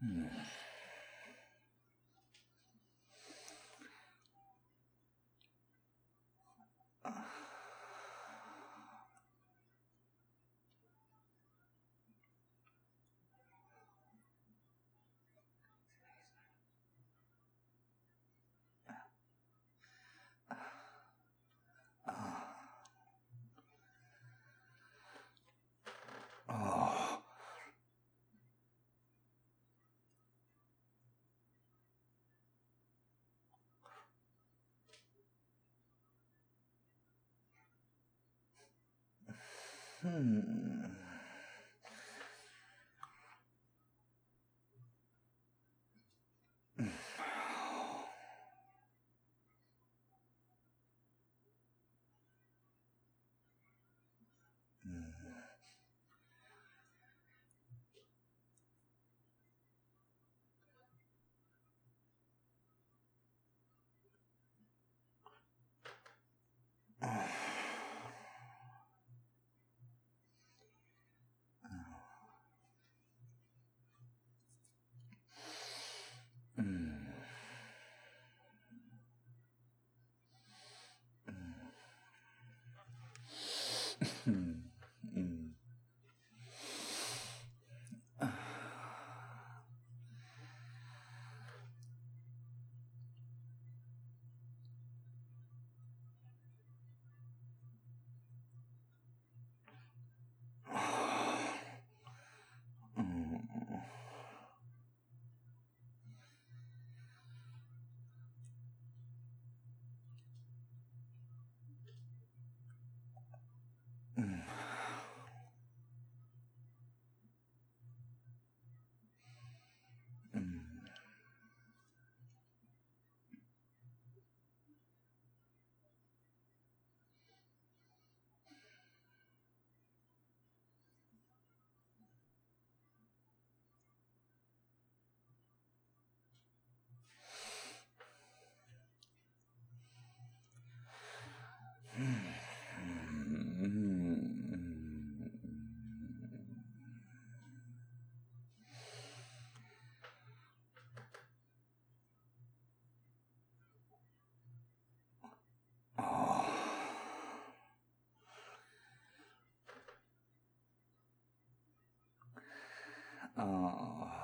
Hmm. Hmm. あ。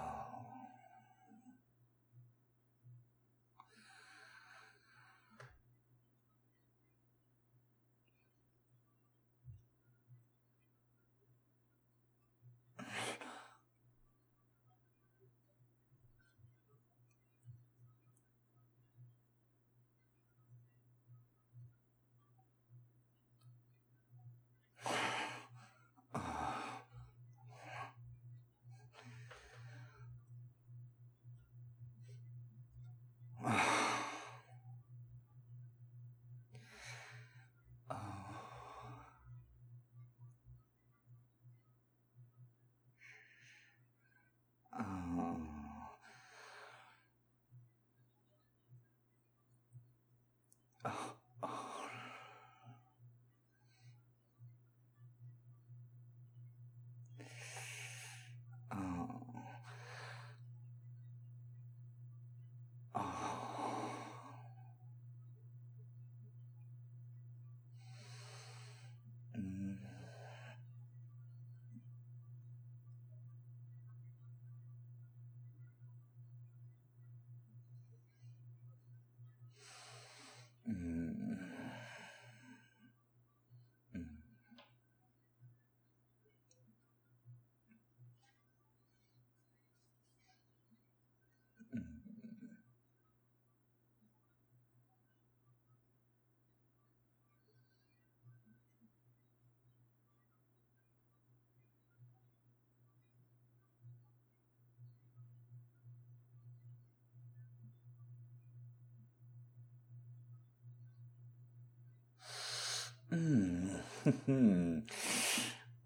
Hmm.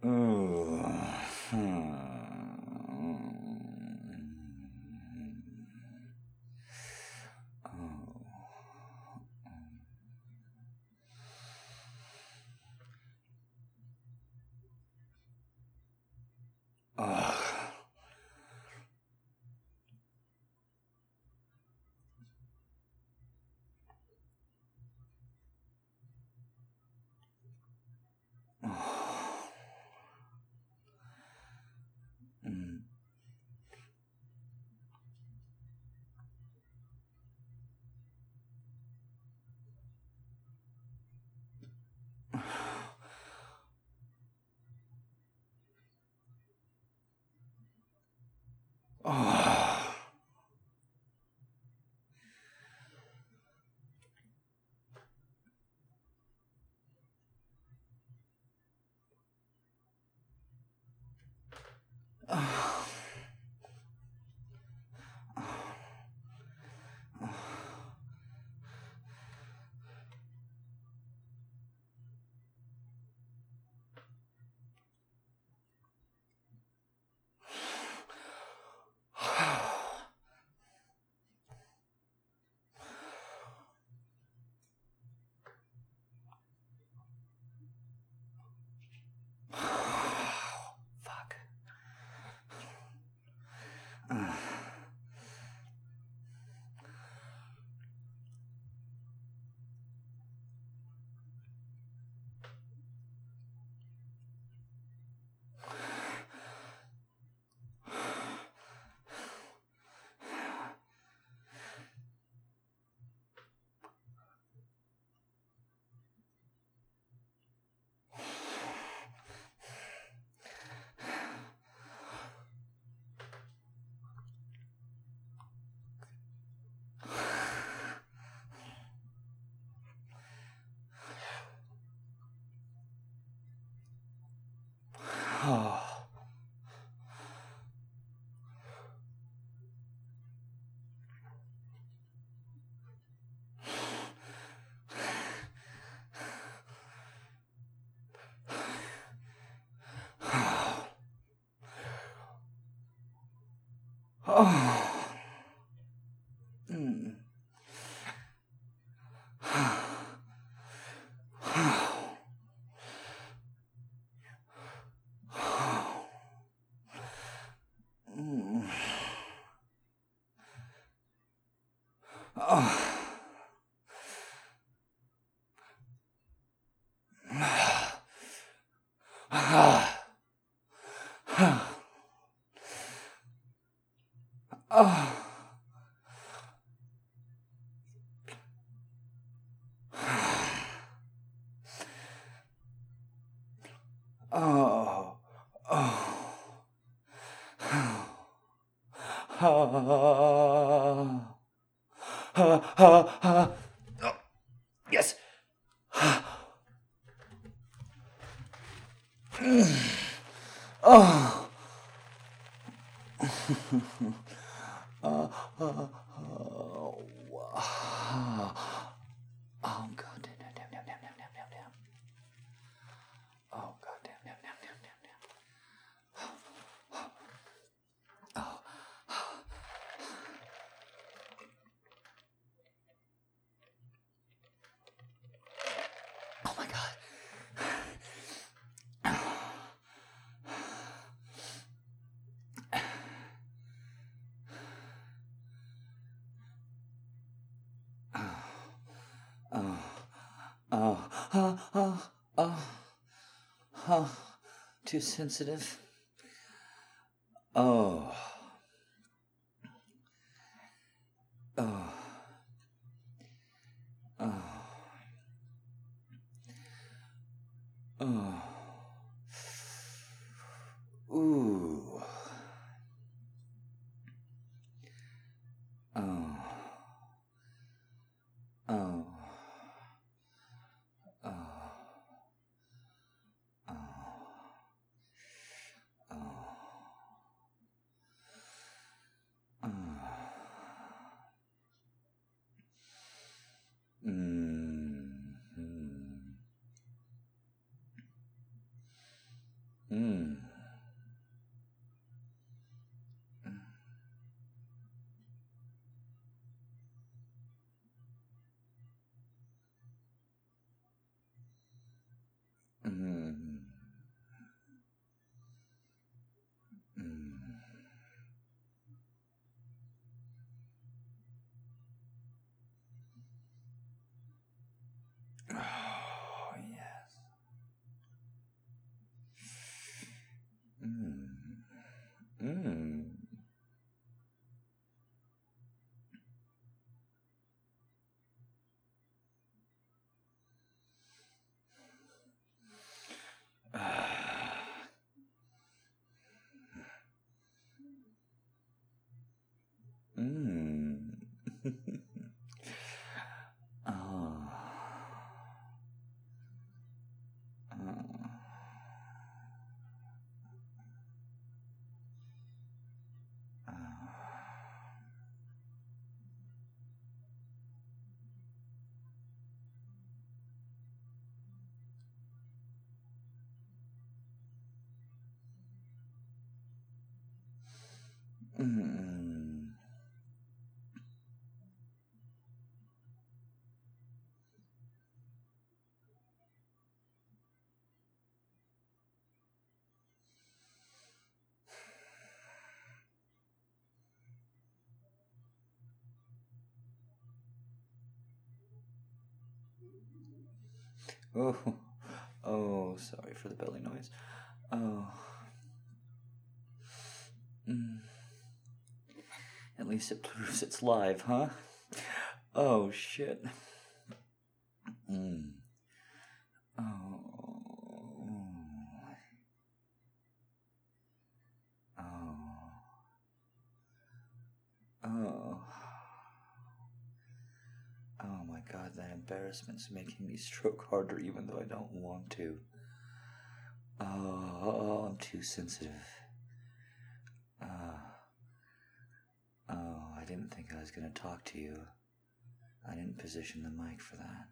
oh. Oh. Oh. Oh. Oh. Oh. Oh. Oh. Yes. Oh. Oh, oh, oh, oh, god damn, damn, damn, damn, damn, damn, damn, damn. Oh, god damn, damn, damn, damn, damn, damn. Oh. Oh my god. Oh, oh, oh, oh, oh, oh, too sensitive. Mm. Oh, oh, sorry for the belly noise. Oh. Mm. At least it proves it's live, huh? Oh, shit. Mm. Oh. Oh. Oh. Oh my god, that embarrassment's making me stroke harder even though I don't want to. Oh, I'm too sensitive. Oh. Oh, I didn't think I was going to talk to you. I didn't position the mic for that.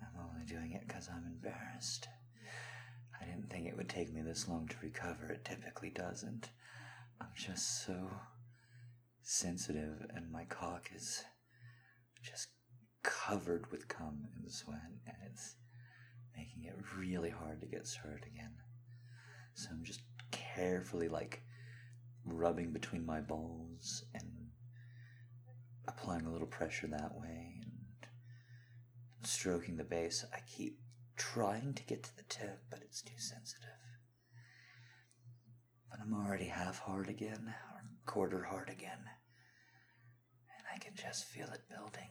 I'm only doing it because I'm embarrassed. I didn't think it would take me this long to recover. It typically doesn't. I'm just so sensitive, and my cock is just covered with cum and sweat, and it's making it really hard to get started again. So I'm just carefully, like, rubbing between my balls and applying a little pressure that way and stroking the base. I keep trying to get to the tip, but it's too sensitive. But I'm already half hard again, or quarter hard again, and I can just feel it building.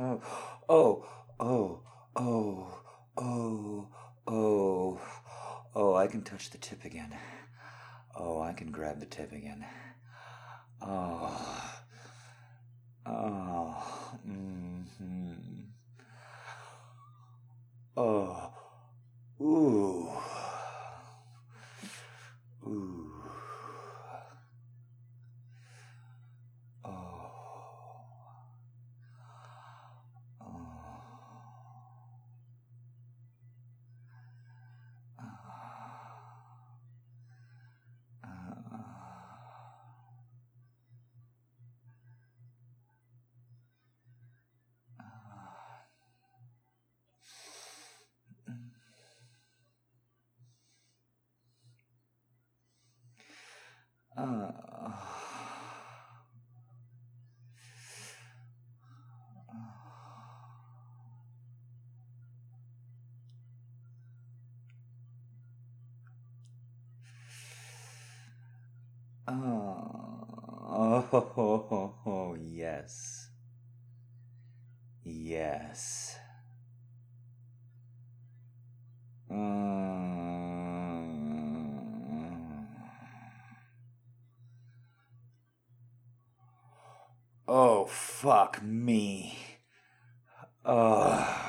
Oh, oh, oh, oh, oh, oh, oh, I can touch the tip again. Oh, I can grab the tip again. Oh, oh, mm-hmm. Oh, ooh, ooh, oh, Oh, yes. Yes. Mm. Oh, fuck me. Oh.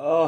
Oh.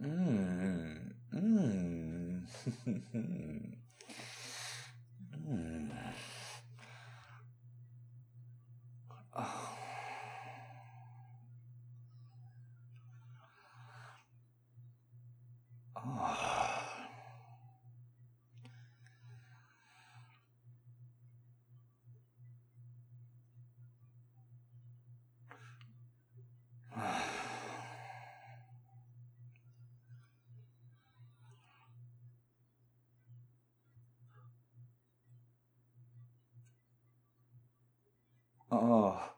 Mm. Mm. Oh.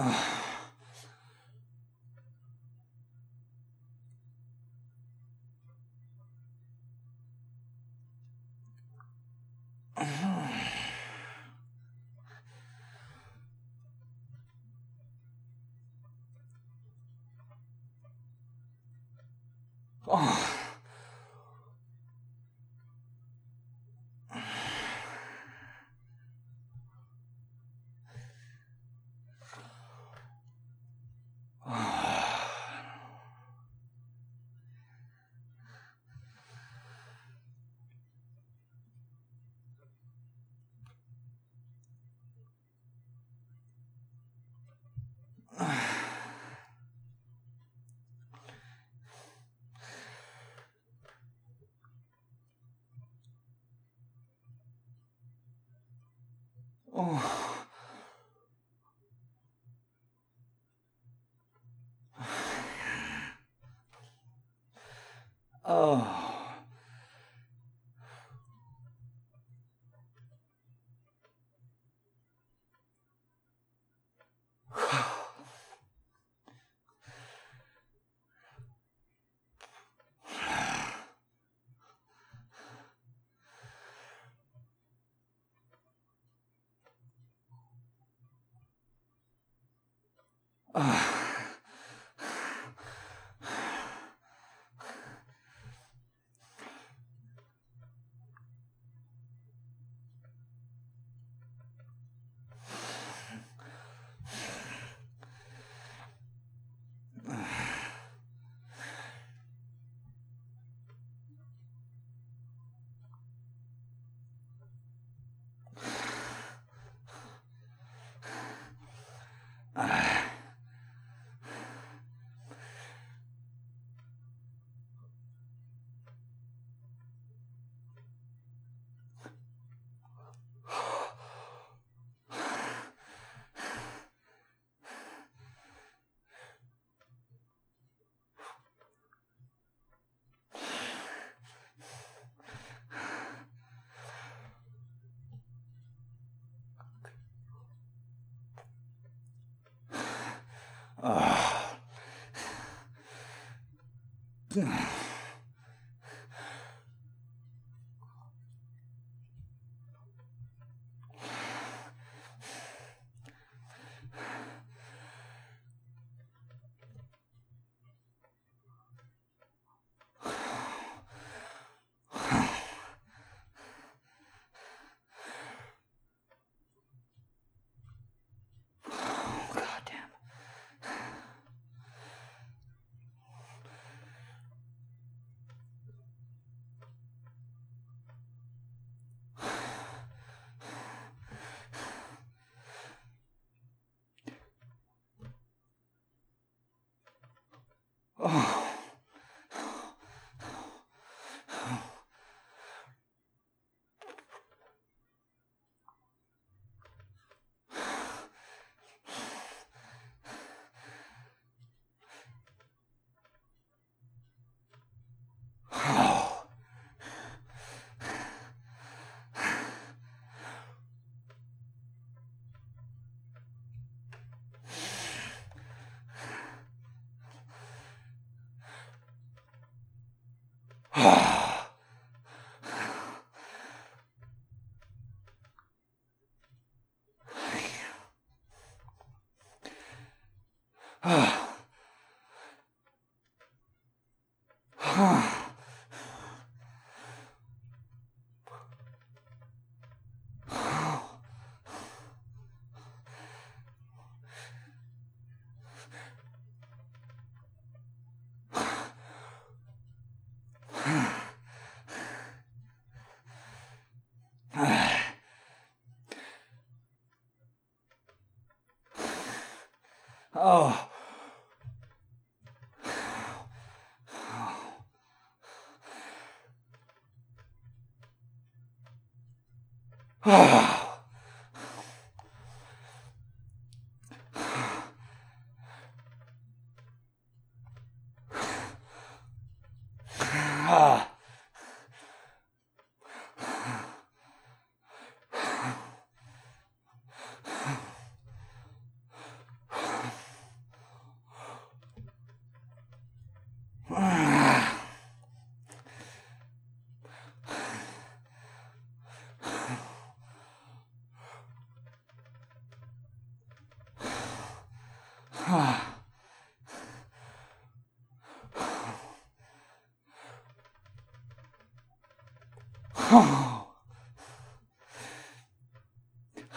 Ah. Uh, 这 Oh. Ah. Oh.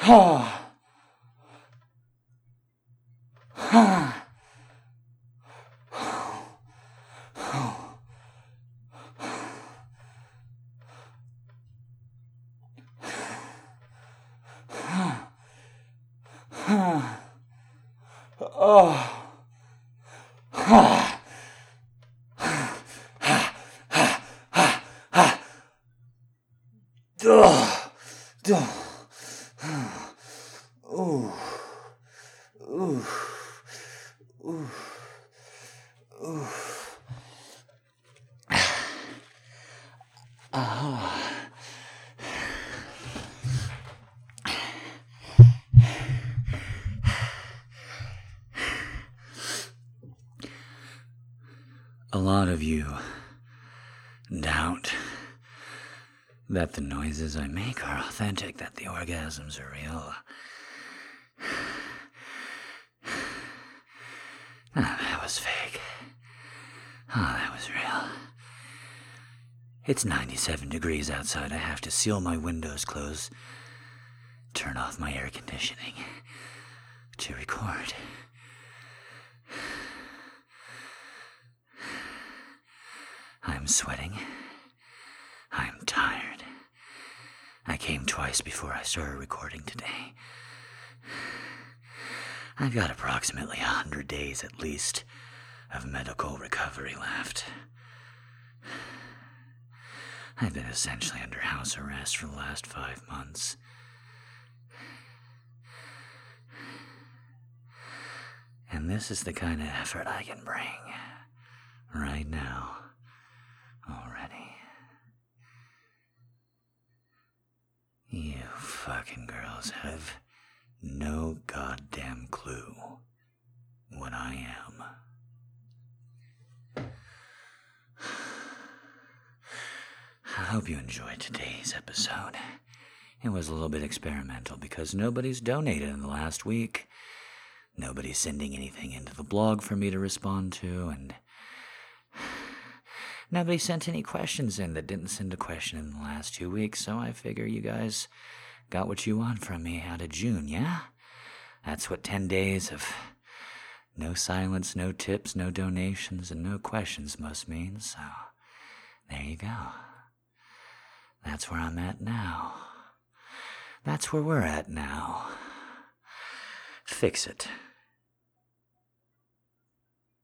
Oh. Ah. Oh. Of you doubt that the noises I make are authentic, that the orgasms are real. Ah, that was fake. Oh, that was real. It's 97 degrees outside. I have to seal my windows closed, turn off my air conditioning to record. I'm sweating. I'm tired. I came twice before I started recording today. I've got approximately a hundred days at least of medical recovery left. I've been essentially under house arrest for the last five months. And this is the kind of effort I can bring right now, already. You have no goddamn clue what I am. I hope you enjoyed today's episode. It was a little bit experimental because nobody's donated in the last week. Nobody's sending anything into the blog for me to respond to, and nobody sent any questions in that didn't send a question in the last two weeks, so I figure you guys got what you want from me out of June, yeah? That's what 10 days of no silence, no tips, no donations, and no questions must mean, so there you go. That's where I'm at now. That's where we're at now. Fix it.